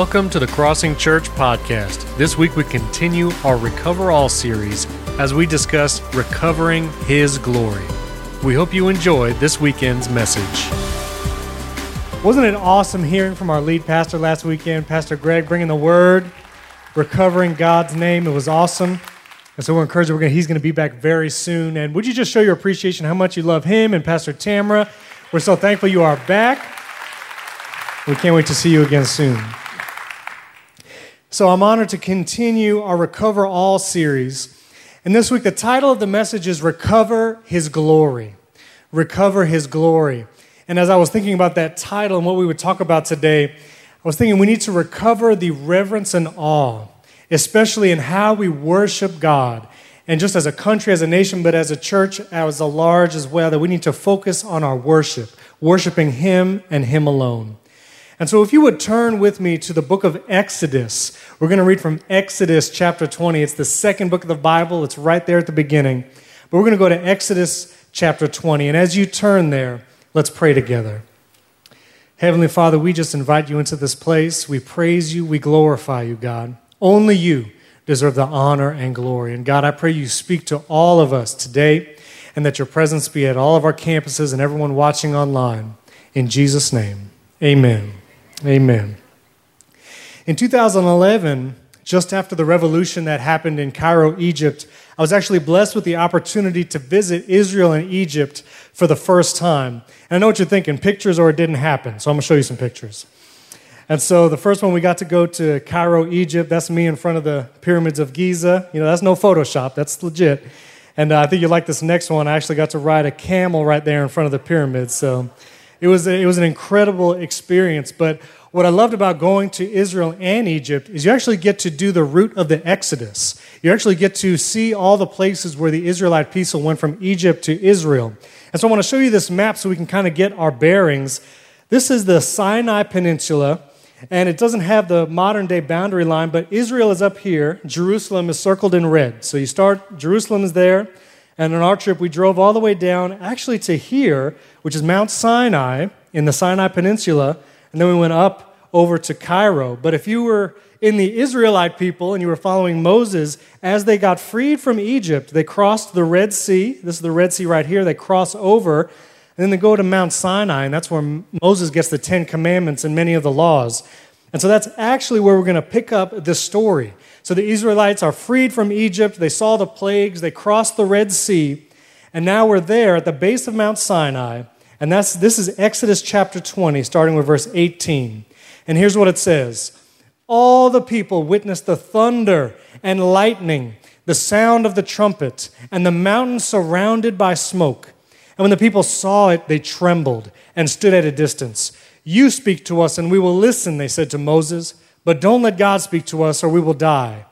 Welcome to the Crossing Church podcast. This week we continue our Recover All series as we discuss recovering His glory. We hope you enjoy this weekend's message. Wasn't it awesome hearing from our lead pastor last weekend, Pastor Greg, bringing the word, recovering God's name? It was awesome. And so we're encouraged we're gonna, he's going to be back very soon. And would you just show your appreciation how much you love him and Pastor Tamra? We're so thankful you are back. We can't wait to see you again soon. So I'm honored to continue our Recover All series. And this week, the title of the message is Recover His Glory. Recover His Glory. And as I was thinking about that title and what we would talk about today, I was thinking we need to recover the reverence and awe, especially in how we worship God. And just as a country, as a nation, but as a church, as a large as well, that we need to focus on our worship, worshiping Him and Him alone. And so, if you would turn with me to the book of Exodus, we're going to read from Exodus chapter 20. It's the second book of the Bible, it's right there at the beginning. But we're going to go to Exodus chapter 20. And as you turn there, let's pray together. Heavenly Father, we just invite you into this place. We praise you, we glorify you, God. Only you deserve the honor and glory. And God, I pray you speak to all of us today and that your presence be at all of our campuses and everyone watching online. In Jesus' name, amen. Amen. In 2011, just after the revolution that happened in Cairo, Egypt, I was actually blessed with the opportunity to visit Israel and Egypt for the first time. And I know what you're thinking pictures or it didn't happen. So I'm going to show you some pictures. And so the first one we got to go to Cairo, Egypt. That's me in front of the pyramids of Giza. You know, that's no Photoshop, that's legit. And uh, I think you like this next one. I actually got to ride a camel right there in front of the pyramids. So it was, a, it was an incredible experience. But what I loved about going to Israel and Egypt is you actually get to do the route of the Exodus. You actually get to see all the places where the Israelite people went from Egypt to Israel. And so I want to show you this map so we can kind of get our bearings. This is the Sinai Peninsula, and it doesn't have the modern day boundary line, but Israel is up here. Jerusalem is circled in red. So you start, Jerusalem is there. And on our trip, we drove all the way down actually to here, which is Mount Sinai in the Sinai Peninsula, and then we went up over to Cairo. But if you were in the Israelite people and you were following Moses, as they got freed from Egypt, they crossed the Red Sea. This is the Red Sea right here. They cross over, and then they go to Mount Sinai, and that's where Moses gets the Ten Commandments and many of the laws. And so that's actually where we're going to pick up this story. So the Israelites are freed from Egypt. They saw the plagues. They crossed the Red Sea. And now we're there at the base of Mount Sinai. And that's, this is Exodus chapter 20, starting with verse 18. And here's what it says All the people witnessed the thunder and lightning, the sound of the trumpet, and the mountain surrounded by smoke. And when the people saw it, they trembled and stood at a distance. You speak to us, and we will listen, they said to Moses. But don't let God speak to us, or we will die.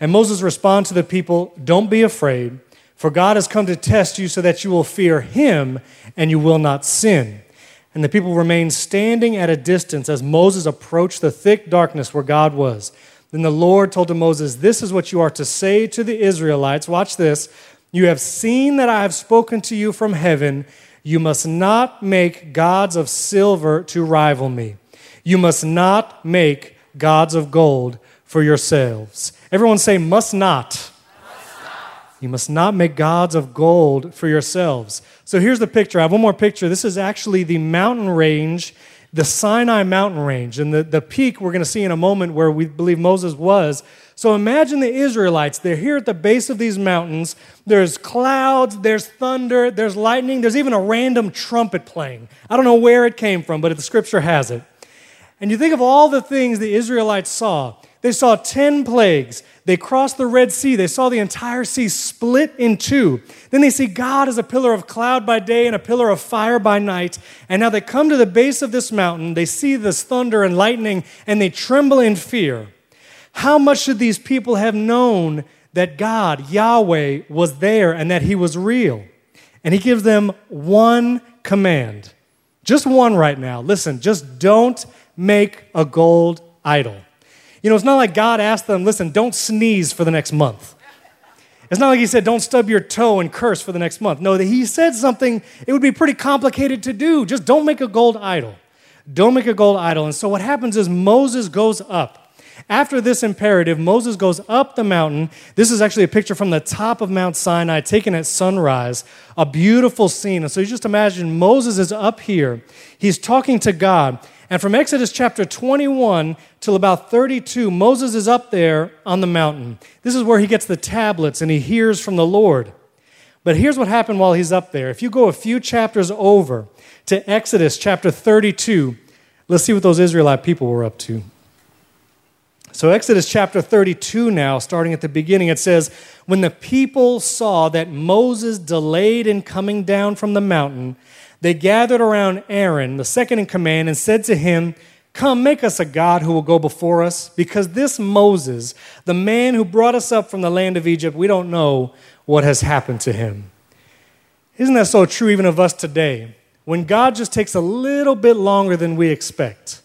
And Moses responded to the people Don't be afraid, for God has come to test you so that you will fear him and you will not sin. And the people remained standing at a distance as Moses approached the thick darkness where God was. Then the Lord told to Moses, This is what you are to say to the Israelites. Watch this. You have seen that I have spoken to you from heaven. You must not make gods of silver to rival me. You must not make gods of gold for yourselves. Everyone say, must not. You must not make gods of gold for yourselves. So here's the picture. I have one more picture. This is actually the mountain range, the Sinai mountain range. And the, the peak we're going to see in a moment where we believe Moses was. So imagine the Israelites. They're here at the base of these mountains. There's clouds, there's thunder, there's lightning, there's even a random trumpet playing. I don't know where it came from, but the scripture has it. And you think of all the things the Israelites saw. They saw 10 plagues. They crossed the Red Sea. They saw the entire sea split in two. Then they see God as a pillar of cloud by day and a pillar of fire by night. And now they come to the base of this mountain. They see this thunder and lightning and they tremble in fear. How much should these people have known that God, Yahweh, was there and that He was real? And He gives them one command. Just one right now. Listen, just don't make a gold idol. You know, it's not like God asked them, listen, don't sneeze for the next month. It's not like he said, don't stub your toe and curse for the next month. No, he said something, it would be pretty complicated to do. Just don't make a gold idol. Don't make a gold idol. And so what happens is Moses goes up. After this imperative, Moses goes up the mountain. This is actually a picture from the top of Mount Sinai taken at sunrise, a beautiful scene. And so you just imagine Moses is up here. He's talking to God. And from Exodus chapter 21 till about 32, Moses is up there on the mountain. This is where he gets the tablets and he hears from the Lord. But here's what happened while he's up there. If you go a few chapters over to Exodus chapter 32, let's see what those Israelite people were up to. So, Exodus chapter 32 now, starting at the beginning, it says, When the people saw that Moses delayed in coming down from the mountain, they gathered around Aaron, the second in command, and said to him, Come, make us a God who will go before us, because this Moses, the man who brought us up from the land of Egypt, we don't know what has happened to him. Isn't that so true even of us today? When God just takes a little bit longer than we expect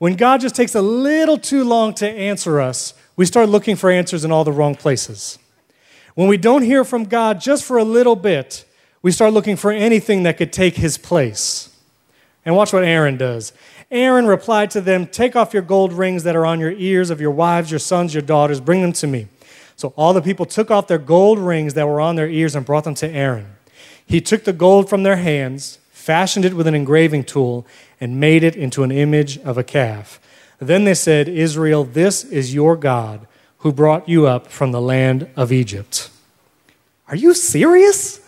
when God just takes a little too long to answer us, we start looking for answers in all the wrong places. When we don't hear from God just for a little bit, we start looking for anything that could take his place. And watch what Aaron does. Aaron replied to them, Take off your gold rings that are on your ears of your wives, your sons, your daughters, bring them to me. So all the people took off their gold rings that were on their ears and brought them to Aaron. He took the gold from their hands, fashioned it with an engraving tool, and made it into an image of a calf. Then they said, Israel, this is your God who brought you up from the land of Egypt. Are you serious?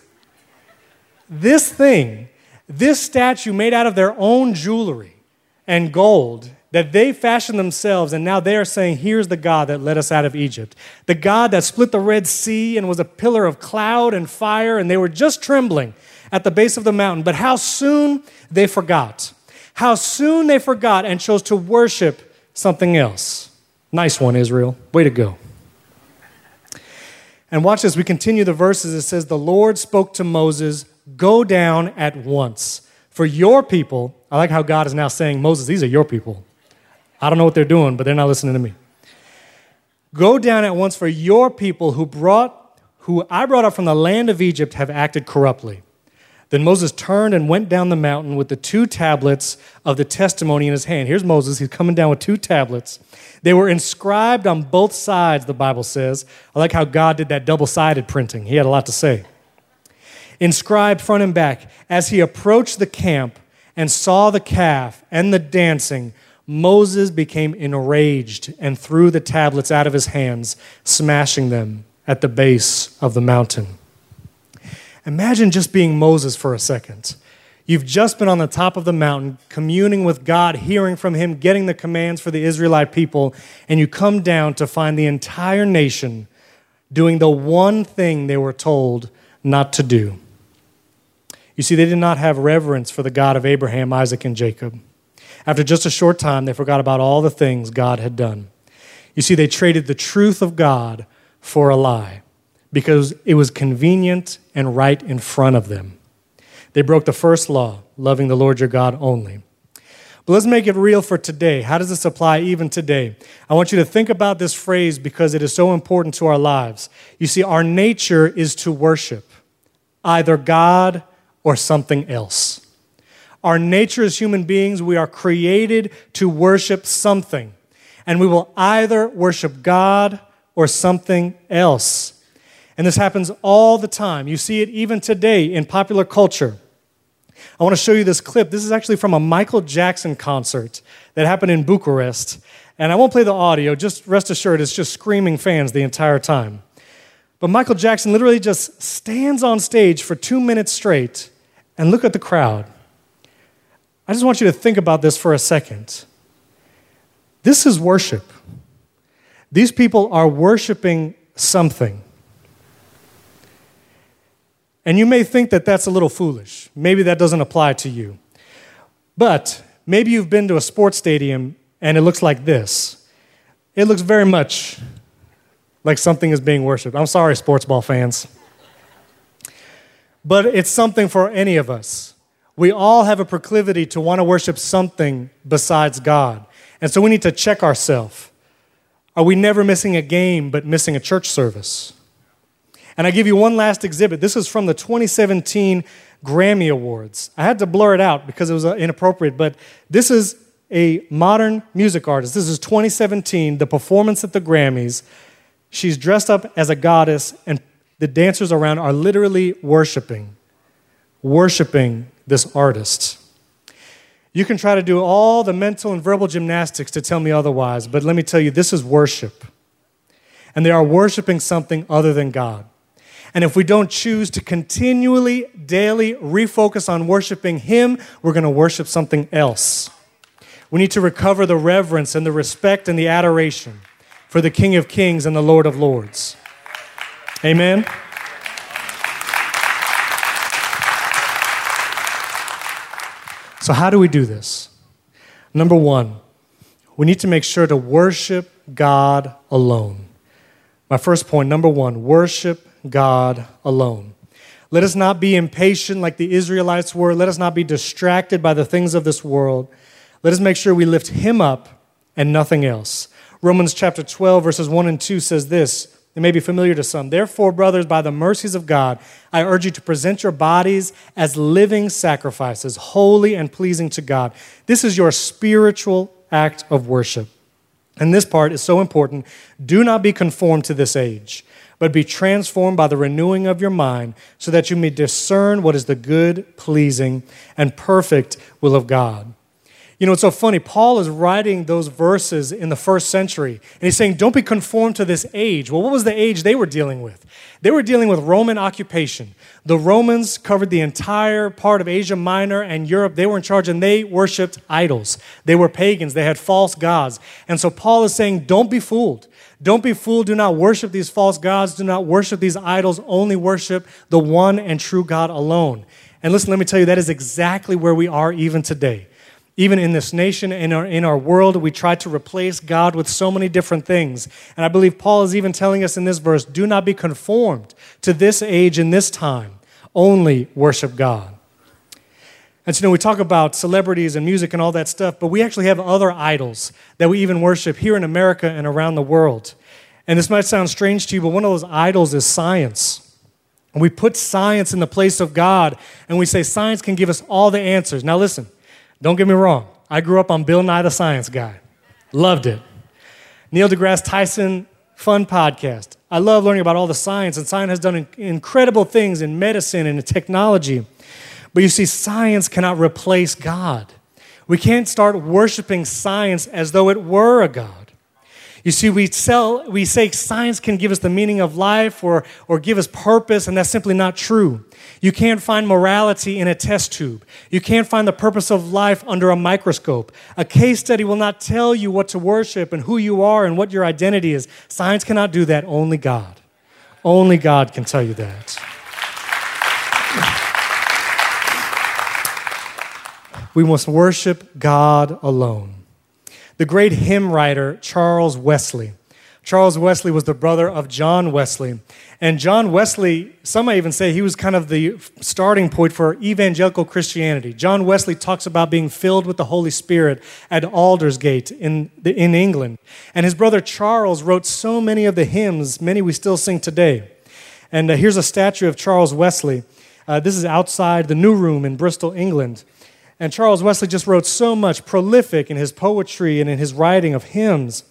This thing, this statue made out of their own jewelry and gold that they fashioned themselves, and now they are saying, Here's the God that led us out of Egypt. The God that split the Red Sea and was a pillar of cloud and fire, and they were just trembling at the base of the mountain. But how soon they forgot. How soon they forgot and chose to worship something else. Nice one, Israel. Way to go. And watch as we continue the verses. It says, The Lord spoke to Moses, Go down at once. For your people, I like how God is now saying, Moses, these are your people. I don't know what they're doing, but they're not listening to me. Go down at once, for your people who brought, who I brought up from the land of Egypt have acted corruptly. Then Moses turned and went down the mountain with the two tablets of the testimony in his hand. Here's Moses. He's coming down with two tablets. They were inscribed on both sides, the Bible says. I like how God did that double sided printing. He had a lot to say. Inscribed front and back. As he approached the camp and saw the calf and the dancing, Moses became enraged and threw the tablets out of his hands, smashing them at the base of the mountain. Imagine just being Moses for a second. You've just been on the top of the mountain, communing with God, hearing from Him, getting the commands for the Israelite people, and you come down to find the entire nation doing the one thing they were told not to do. You see, they did not have reverence for the God of Abraham, Isaac, and Jacob. After just a short time, they forgot about all the things God had done. You see, they traded the truth of God for a lie because it was convenient and right in front of them. They broke the first law, loving the Lord your God only. But let's make it real for today. How does this apply even today? I want you to think about this phrase because it is so important to our lives. You see, our nature is to worship either God or something else. Our nature as human beings, we are created to worship something. And we will either worship God or something else. And this happens all the time. You see it even today in popular culture. I want to show you this clip. This is actually from a Michael Jackson concert that happened in Bucharest. And I won't play the audio, just rest assured, it's just screaming fans the entire time. But Michael Jackson literally just stands on stage for two minutes straight and look at the crowd. I just want you to think about this for a second. This is worship. These people are worshiping something. And you may think that that's a little foolish. Maybe that doesn't apply to you. But maybe you've been to a sports stadium and it looks like this. It looks very much like something is being worshiped. I'm sorry, sports ball fans. But it's something for any of us. We all have a proclivity to want to worship something besides God. And so we need to check ourselves. Are we never missing a game but missing a church service? And I give you one last exhibit. This is from the 2017 Grammy Awards. I had to blur it out because it was uh, inappropriate, but this is a modern music artist. This is 2017, the performance at the Grammys. She's dressed up as a goddess, and the dancers around are literally worshiping, worshiping this artist. You can try to do all the mental and verbal gymnastics to tell me otherwise, but let me tell you, this is worship. And they are worshiping something other than God. And if we don't choose to continually, daily refocus on worshiping Him, we're going to worship something else. We need to recover the reverence and the respect and the adoration for the King of Kings and the Lord of Lords. Amen. So, how do we do this? Number one, we need to make sure to worship God alone. My first point, number one, worship God alone. Let us not be impatient like the Israelites were. Let us not be distracted by the things of this world. Let us make sure we lift Him up and nothing else. Romans chapter 12, verses 1 and 2 says this. It may be familiar to some. Therefore, brothers, by the mercies of God, I urge you to present your bodies as living sacrifices, holy and pleasing to God. This is your spiritual act of worship. And this part is so important. Do not be conformed to this age, but be transformed by the renewing of your mind, so that you may discern what is the good, pleasing, and perfect will of God. You know, it's so funny. Paul is writing those verses in the first century, and he's saying, Don't be conformed to this age. Well, what was the age they were dealing with? They were dealing with Roman occupation. The Romans covered the entire part of Asia Minor and Europe. They were in charge, and they worshiped idols. They were pagans, they had false gods. And so Paul is saying, Don't be fooled. Don't be fooled. Do not worship these false gods. Do not worship these idols. Only worship the one and true God alone. And listen, let me tell you, that is exactly where we are even today. Even in this nation, in our, in our world, we try to replace God with so many different things. And I believe Paul is even telling us in this verse do not be conformed to this age and this time, only worship God. And so, you know, we talk about celebrities and music and all that stuff, but we actually have other idols that we even worship here in America and around the world. And this might sound strange to you, but one of those idols is science. And we put science in the place of God, and we say science can give us all the answers. Now, listen. Don't get me wrong. I grew up on Bill Nye the Science Guy. Loved it. Neil deGrasse Tyson, fun podcast. I love learning about all the science, and science has done incredible things in medicine and in technology. But you see, science cannot replace God. We can't start worshiping science as though it were a God. You see, we, sell, we say science can give us the meaning of life or, or give us purpose, and that's simply not true. You can't find morality in a test tube. You can't find the purpose of life under a microscope. A case study will not tell you what to worship and who you are and what your identity is. Science cannot do that, only God. Only God can tell you that. We must worship God alone the great hymn writer Charles Wesley. Charles Wesley was the brother of John Wesley. And John Wesley, some might even say he was kind of the starting point for evangelical Christianity. John Wesley talks about being filled with the Holy Spirit at Aldersgate in, the, in England. And his brother Charles wrote so many of the hymns, many we still sing today. And uh, here's a statue of Charles Wesley. Uh, this is outside the New Room in Bristol, England. And Charles Wesley just wrote so much, prolific in his poetry and in his writing of hymns.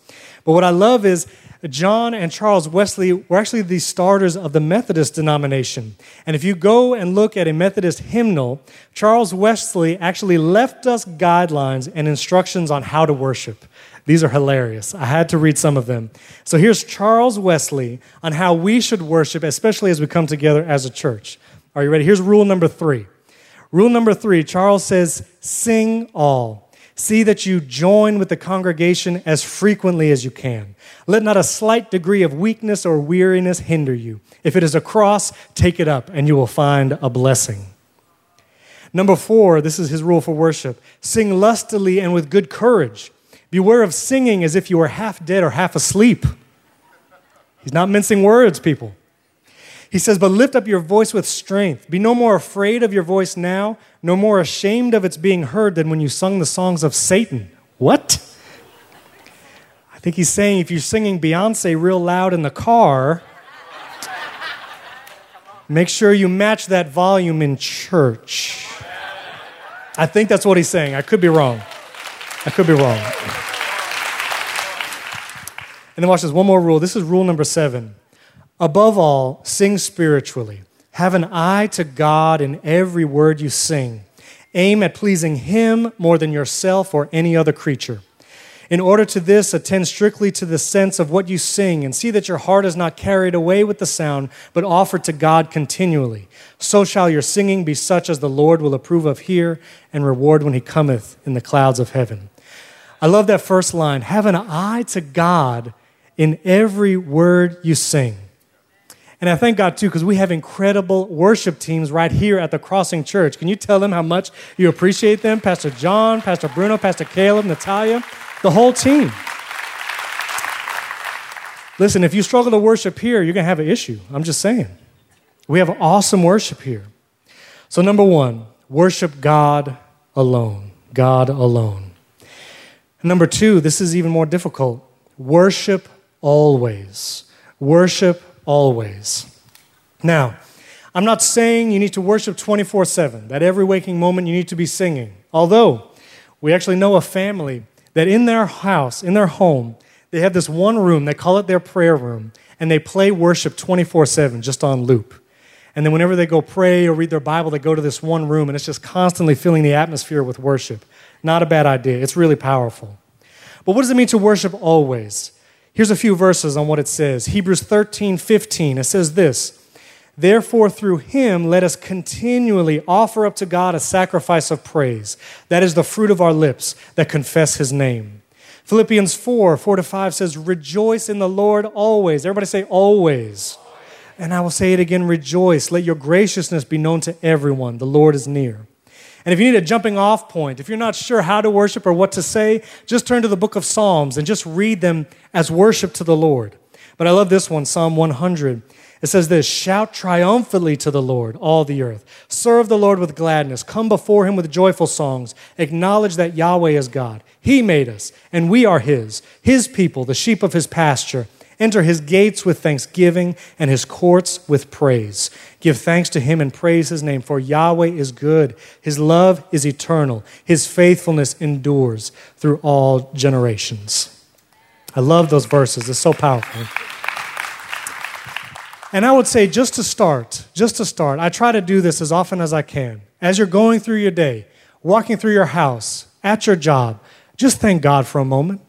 But what I love is John and Charles Wesley were actually the starters of the Methodist denomination. And if you go and look at a Methodist hymnal, Charles Wesley actually left us guidelines and instructions on how to worship. These are hilarious. I had to read some of them. So here's Charles Wesley on how we should worship, especially as we come together as a church. Are you ready? Here's rule number three Rule number three Charles says, sing all. See that you join with the congregation as frequently as you can. Let not a slight degree of weakness or weariness hinder you. If it is a cross, take it up, and you will find a blessing. Number four, this is his rule for worship sing lustily and with good courage. Beware of singing as if you were half dead or half asleep. He's not mincing words, people. He says, But lift up your voice with strength. Be no more afraid of your voice now, no more ashamed of its being heard than when you sung the songs of Satan. What? I think he's saying if you're singing Beyonce real loud in the car, Make sure you match that volume in church. I think that's what he's saying. I could be wrong. I could be wrong. And then watch this one more rule. This is rule number seven. Above all, sing spiritually. Have an eye to God in every word you sing. Aim at pleasing Him more than yourself or any other creature. In order to this, attend strictly to the sense of what you sing and see that your heart is not carried away with the sound, but offered to God continually. So shall your singing be such as the Lord will approve of here and reward when he cometh in the clouds of heaven. I love that first line have an eye to God in every word you sing. And I thank God too, because we have incredible worship teams right here at the Crossing Church. Can you tell them how much you appreciate them? Pastor John, Pastor Bruno, Pastor Caleb, Natalia the whole team. Listen, if you struggle to worship here, you're going to have an issue. I'm just saying. We have awesome worship here. So, number one, worship God alone. God alone. Number two, this is even more difficult worship always. Worship always. Now, I'm not saying you need to worship 24 7, that every waking moment you need to be singing. Although, we actually know a family that in their house, in their home, they have this one room, they call it their prayer room, and they play worship 24 7 just on loop. And then whenever they go pray or read their Bible, they go to this one room and it's just constantly filling the atmosphere with worship. Not a bad idea. It's really powerful. But what does it mean to worship always? Here's a few verses on what it says. Hebrews 13, 15. It says this Therefore, through him, let us continually offer up to God a sacrifice of praise. That is the fruit of our lips that confess his name. Philippians 4 4 to 5 says, Rejoice in the Lord always. Everybody say, always. And I will say it again, rejoice. Let your graciousness be known to everyone. The Lord is near. And if you need a jumping off point, if you're not sure how to worship or what to say, just turn to the book of Psalms and just read them as worship to the Lord. But I love this one, Psalm 100. It says this Shout triumphantly to the Lord, all the earth. Serve the Lord with gladness. Come before him with joyful songs. Acknowledge that Yahweh is God. He made us, and we are his, his people, the sheep of his pasture. Enter his gates with thanksgiving and his courts with praise. Give thanks to him and praise his name, for Yahweh is good. His love is eternal. His faithfulness endures through all generations. I love those verses, it's so powerful. And I would say, just to start, just to start, I try to do this as often as I can. As you're going through your day, walking through your house, at your job, just thank God for a moment.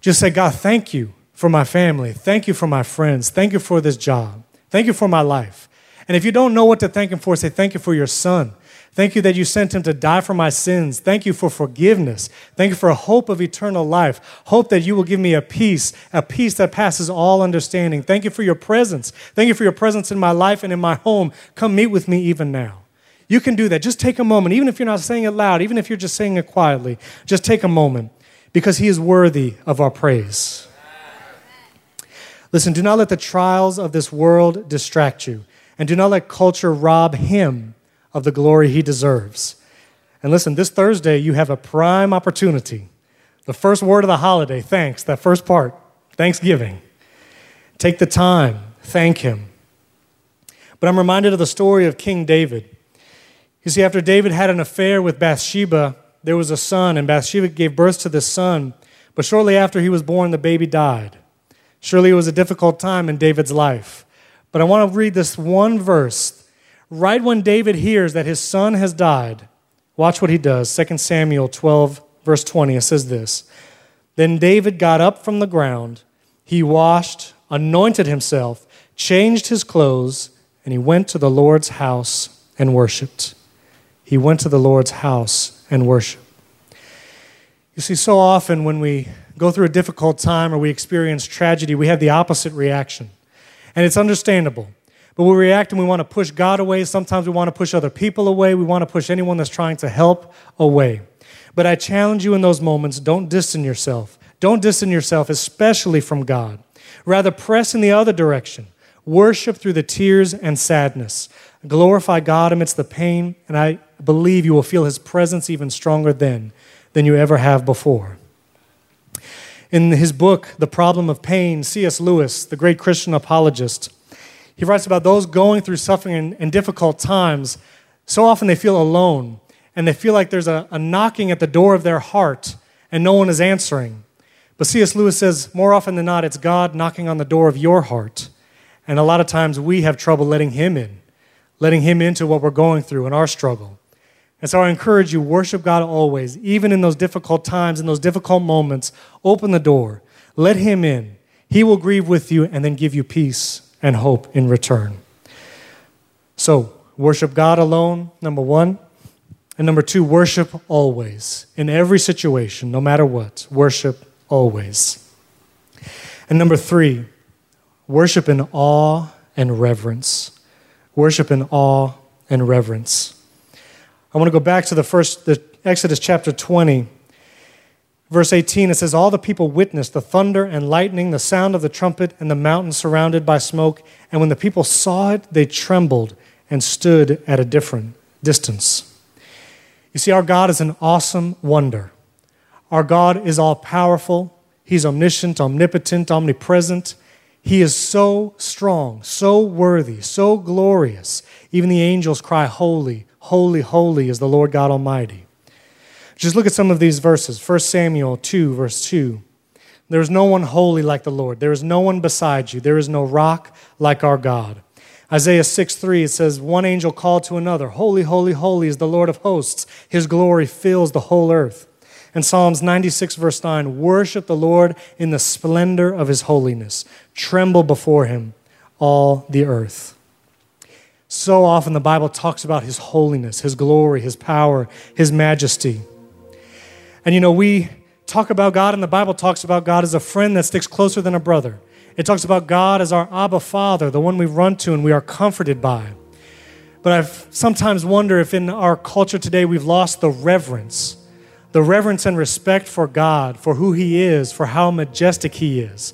Just say, God, thank you for my family. Thank you for my friends. Thank you for this job. Thank you for my life. And if you don't know what to thank Him for, say, thank you for your son. Thank you that you sent him to die for my sins. Thank you for forgiveness. Thank you for a hope of eternal life. Hope that you will give me a peace, a peace that passes all understanding. Thank you for your presence. Thank you for your presence in my life and in my home. Come meet with me even now. You can do that. Just take a moment, even if you're not saying it loud, even if you're just saying it quietly, just take a moment because he is worthy of our praise. Listen, do not let the trials of this world distract you, and do not let culture rob him of the glory he deserves. And listen, this Thursday, you have a prime opportunity. The first word of the holiday, thanks, that first part, Thanksgiving. Take the time, thank him. But I'm reminded of the story of King David. You see, after David had an affair with Bathsheba, there was a son, and Bathsheba gave birth to this son. But shortly after he was born, the baby died. Surely it was a difficult time in David's life. But I want to read this one verse right when David hears that his son has died, watch what he does. 2 Samuel 12, verse 20, it says this Then David got up from the ground, he washed, anointed himself, changed his clothes, and he went to the Lord's house and worshiped. He went to the Lord's house and worshiped. You see, so often when we go through a difficult time or we experience tragedy, we have the opposite reaction. And it's understandable. But we react and we want to push God away. Sometimes we want to push other people away. We want to push anyone that's trying to help away. But I challenge you in those moments don't distance yourself. Don't distance yourself, especially from God. Rather, press in the other direction. Worship through the tears and sadness. Glorify God amidst the pain, and I believe you will feel His presence even stronger then than you ever have before. In his book, The Problem of Pain, C.S. Lewis, the great Christian apologist, He writes about those going through suffering and, and difficult times. So often they feel alone and they feel like there's a, a knocking at the door of their heart and no one is answering. But C.S. Lewis says more often than not, it's God knocking on the door of your heart. And a lot of times we have trouble letting Him in, letting Him into what we're going through in our struggle. And so I encourage you, worship God always, even in those difficult times, in those difficult moments. Open the door, let Him in. He will grieve with you and then give you peace and hope in return. So, worship God alone, number one. And number two, worship always. In every situation, no matter what, worship always. And number three, worship in awe and reverence. Worship in awe and reverence. I want to go back to the first, the Exodus chapter 20, verse 18. It says, All the people witnessed the thunder and lightning, the sound of the trumpet, and the mountain surrounded by smoke. And when the people saw it, they trembled and stood at a different distance. You see, our God is an awesome wonder. Our God is all powerful, He's omniscient, omnipotent, omnipresent. He is so strong, so worthy, so glorious. Even the angels cry, Holy, holy, holy is the Lord God Almighty. Just look at some of these verses. 1 Samuel 2, verse 2. There is no one holy like the Lord. There is no one beside you. There is no rock like our God. Isaiah 6 3, it says, One angel called to another, Holy, holy, holy is the Lord of hosts. His glory fills the whole earth. And Psalms 96, verse 9, Worship the Lord in the splendor of his holiness. Tremble before him, all the earth. So often the Bible talks about his holiness, his glory, his power, his majesty. And you know, we talk about God, and the Bible talks about God as a friend that sticks closer than a brother. It talks about God as our Abba Father, the one we run to and we are comforted by. But I've sometimes wonder if in our culture today we've lost the reverence, the reverence and respect for God, for who He is, for how majestic He is.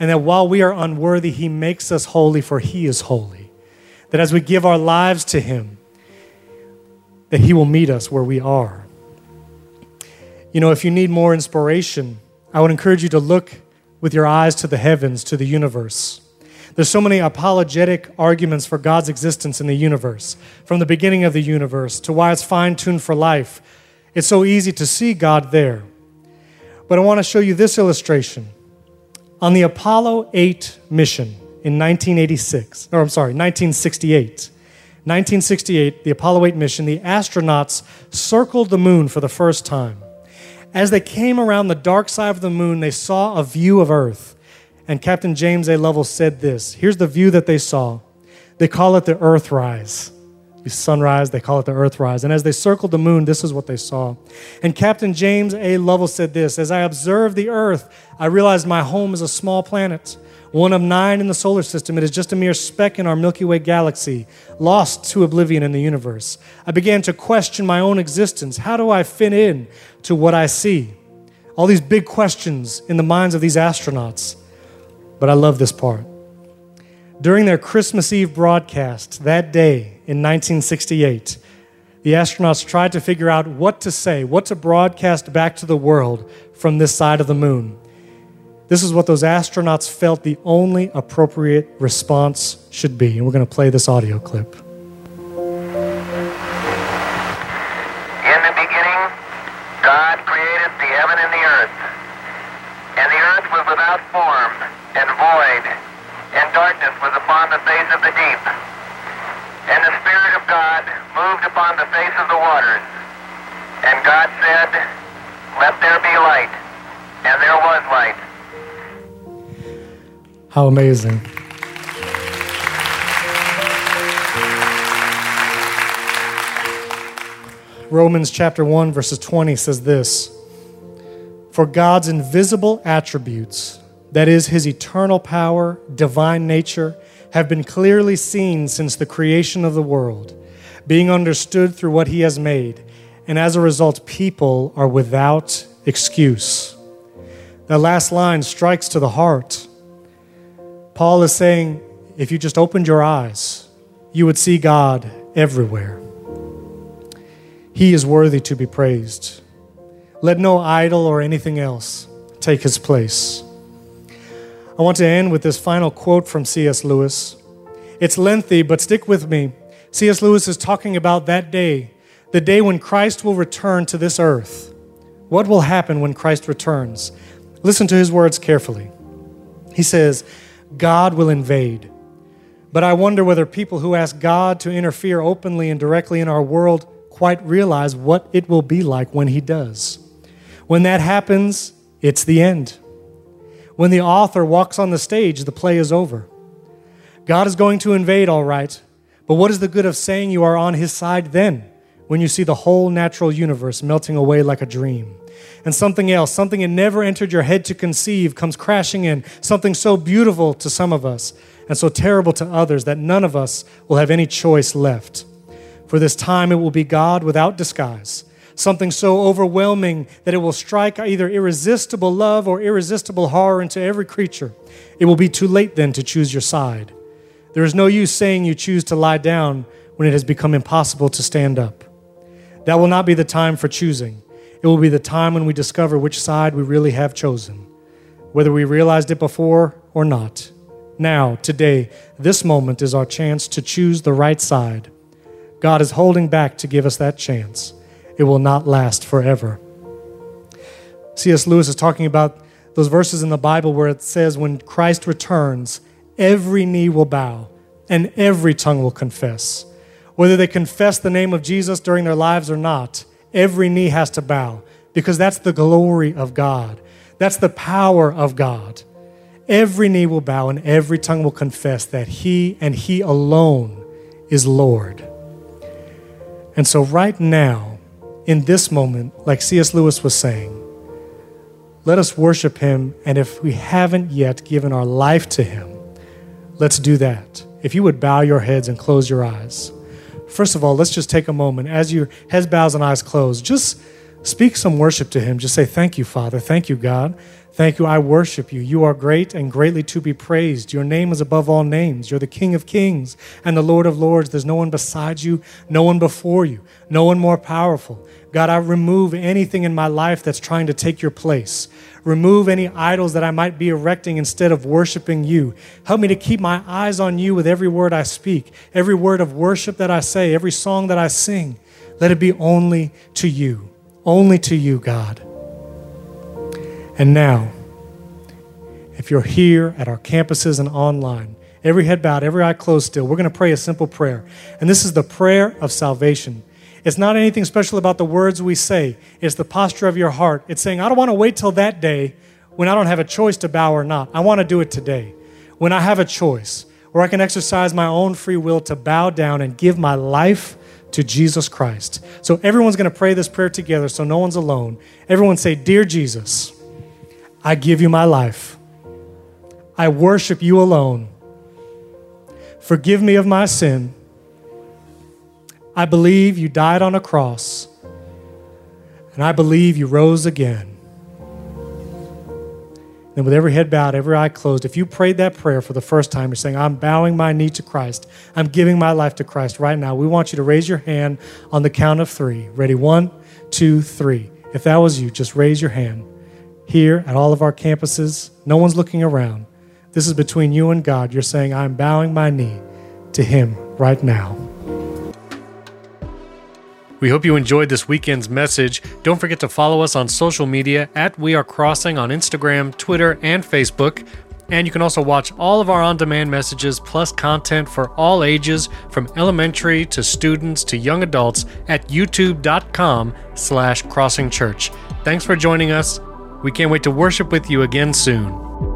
And that while we are unworthy, He makes us holy, for He is holy. That as we give our lives to Him, that He will meet us where we are. You know, if you need more inspiration, I would encourage you to look with your eyes to the heavens, to the universe. There's so many apologetic arguments for God's existence in the universe, from the beginning of the universe to why it's fine tuned for life. It's so easy to see God there. But I want to show you this illustration. On the Apollo 8 mission in 1986, or I'm sorry, 1968, 1968, the Apollo 8 mission, the astronauts circled the moon for the first time. As they came around the dark side of the moon, they saw a view of Earth. And Captain James A. Lovell said this Here's the view that they saw. They call it the Earthrise. The sunrise, they call it the Earthrise. And as they circled the moon, this is what they saw. And Captain James A. Lovell said this As I observed the Earth, I realized my home is a small planet one of nine in the solar system. It is just a mere speck in our Milky Way galaxy, lost to oblivion in the universe. I began to question my own existence. How do I fit in to what I see? All these big questions in the minds of these astronauts. But I love this part. During their Christmas Eve broadcast that day in 1968, the astronauts tried to figure out what to say, what to broadcast back to the world from this side of the moon. This is what those astronauts felt the only appropriate response should be. And we're going to play this audio clip. Face of the deep. And the Spirit of God moved upon the face of the waters. And God said, Let there be light. And there was light. How amazing. Romans chapter 1, verses 20 says this For God's invisible attributes, that is, his eternal power, divine nature, have been clearly seen since the creation of the world, being understood through what he has made, and as a result, people are without excuse. That last line strikes to the heart. Paul is saying if you just opened your eyes, you would see God everywhere. He is worthy to be praised. Let no idol or anything else take his place. I want to end with this final quote from C.S. Lewis. It's lengthy, but stick with me. C.S. Lewis is talking about that day, the day when Christ will return to this earth. What will happen when Christ returns? Listen to his words carefully. He says, God will invade. But I wonder whether people who ask God to interfere openly and directly in our world quite realize what it will be like when He does. When that happens, it's the end. When the author walks on the stage, the play is over. God is going to invade, all right, but what is the good of saying you are on His side then, when you see the whole natural universe melting away like a dream? And something else, something it never entered your head to conceive, comes crashing in, something so beautiful to some of us and so terrible to others that none of us will have any choice left. For this time it will be God without disguise, something so overwhelming that it will strike either irresistible love or irresistible horror into every creature. It will be too late then to choose your side. There is no use saying you choose to lie down when it has become impossible to stand up. That will not be the time for choosing. It will be the time when we discover which side we really have chosen, whether we realized it before or not. Now, today, this moment is our chance to choose the right side. God is holding back to give us that chance. It will not last forever. C.S. Lewis is talking about those verses in the Bible where it says, when Christ returns, every knee will bow and every tongue will confess. Whether they confess the name of Jesus during their lives or not, every knee has to bow because that's the glory of God. That's the power of God. Every knee will bow and every tongue will confess that He and He alone is Lord. And so, right now, in this moment, like C.S. Lewis was saying, let us worship Him. And if we haven't yet given our life to Him, let's do that. If you would bow your heads and close your eyes. First of all, let's just take a moment as your heads bows and eyes closed. Just speak some worship to Him. Just say, Thank you, Father. Thank you, God. Thank you. I worship you. You are great and greatly to be praised. Your name is above all names. You're the King of kings and the Lord of lords. There's no one beside you, no one before you, no one more powerful. God, I remove anything in my life that's trying to take your place. Remove any idols that I might be erecting instead of worshiping you. Help me to keep my eyes on you with every word I speak, every word of worship that I say, every song that I sing. Let it be only to you, only to you, God. And now, if you're here at our campuses and online, every head bowed, every eye closed still, we're going to pray a simple prayer. And this is the prayer of salvation. It's not anything special about the words we say, it's the posture of your heart. It's saying, I don't want to wait till that day when I don't have a choice to bow or not. I want to do it today. When I have a choice, where I can exercise my own free will to bow down and give my life to Jesus Christ. So everyone's going to pray this prayer together so no one's alone. Everyone say, Dear Jesus, I give you my life. I worship you alone. Forgive me of my sin. I believe you died on a cross, and I believe you rose again. And with every head bowed, every eye closed, if you prayed that prayer for the first time, you're saying, I'm bowing my knee to Christ, I'm giving my life to Christ right now, we want you to raise your hand on the count of three. Ready? One, two, three. If that was you, just raise your hand here at all of our campuses. No one's looking around. This is between you and God. You're saying, I'm bowing my knee to Him right now. We hope you enjoyed this weekend's message. Don't forget to follow us on social media at We Are Crossing on Instagram, Twitter, and Facebook. And you can also watch all of our on demand messages plus content for all ages from elementary to students to young adults at youtube.com slash crossing church. Thanks for joining us. We can't wait to worship with you again soon.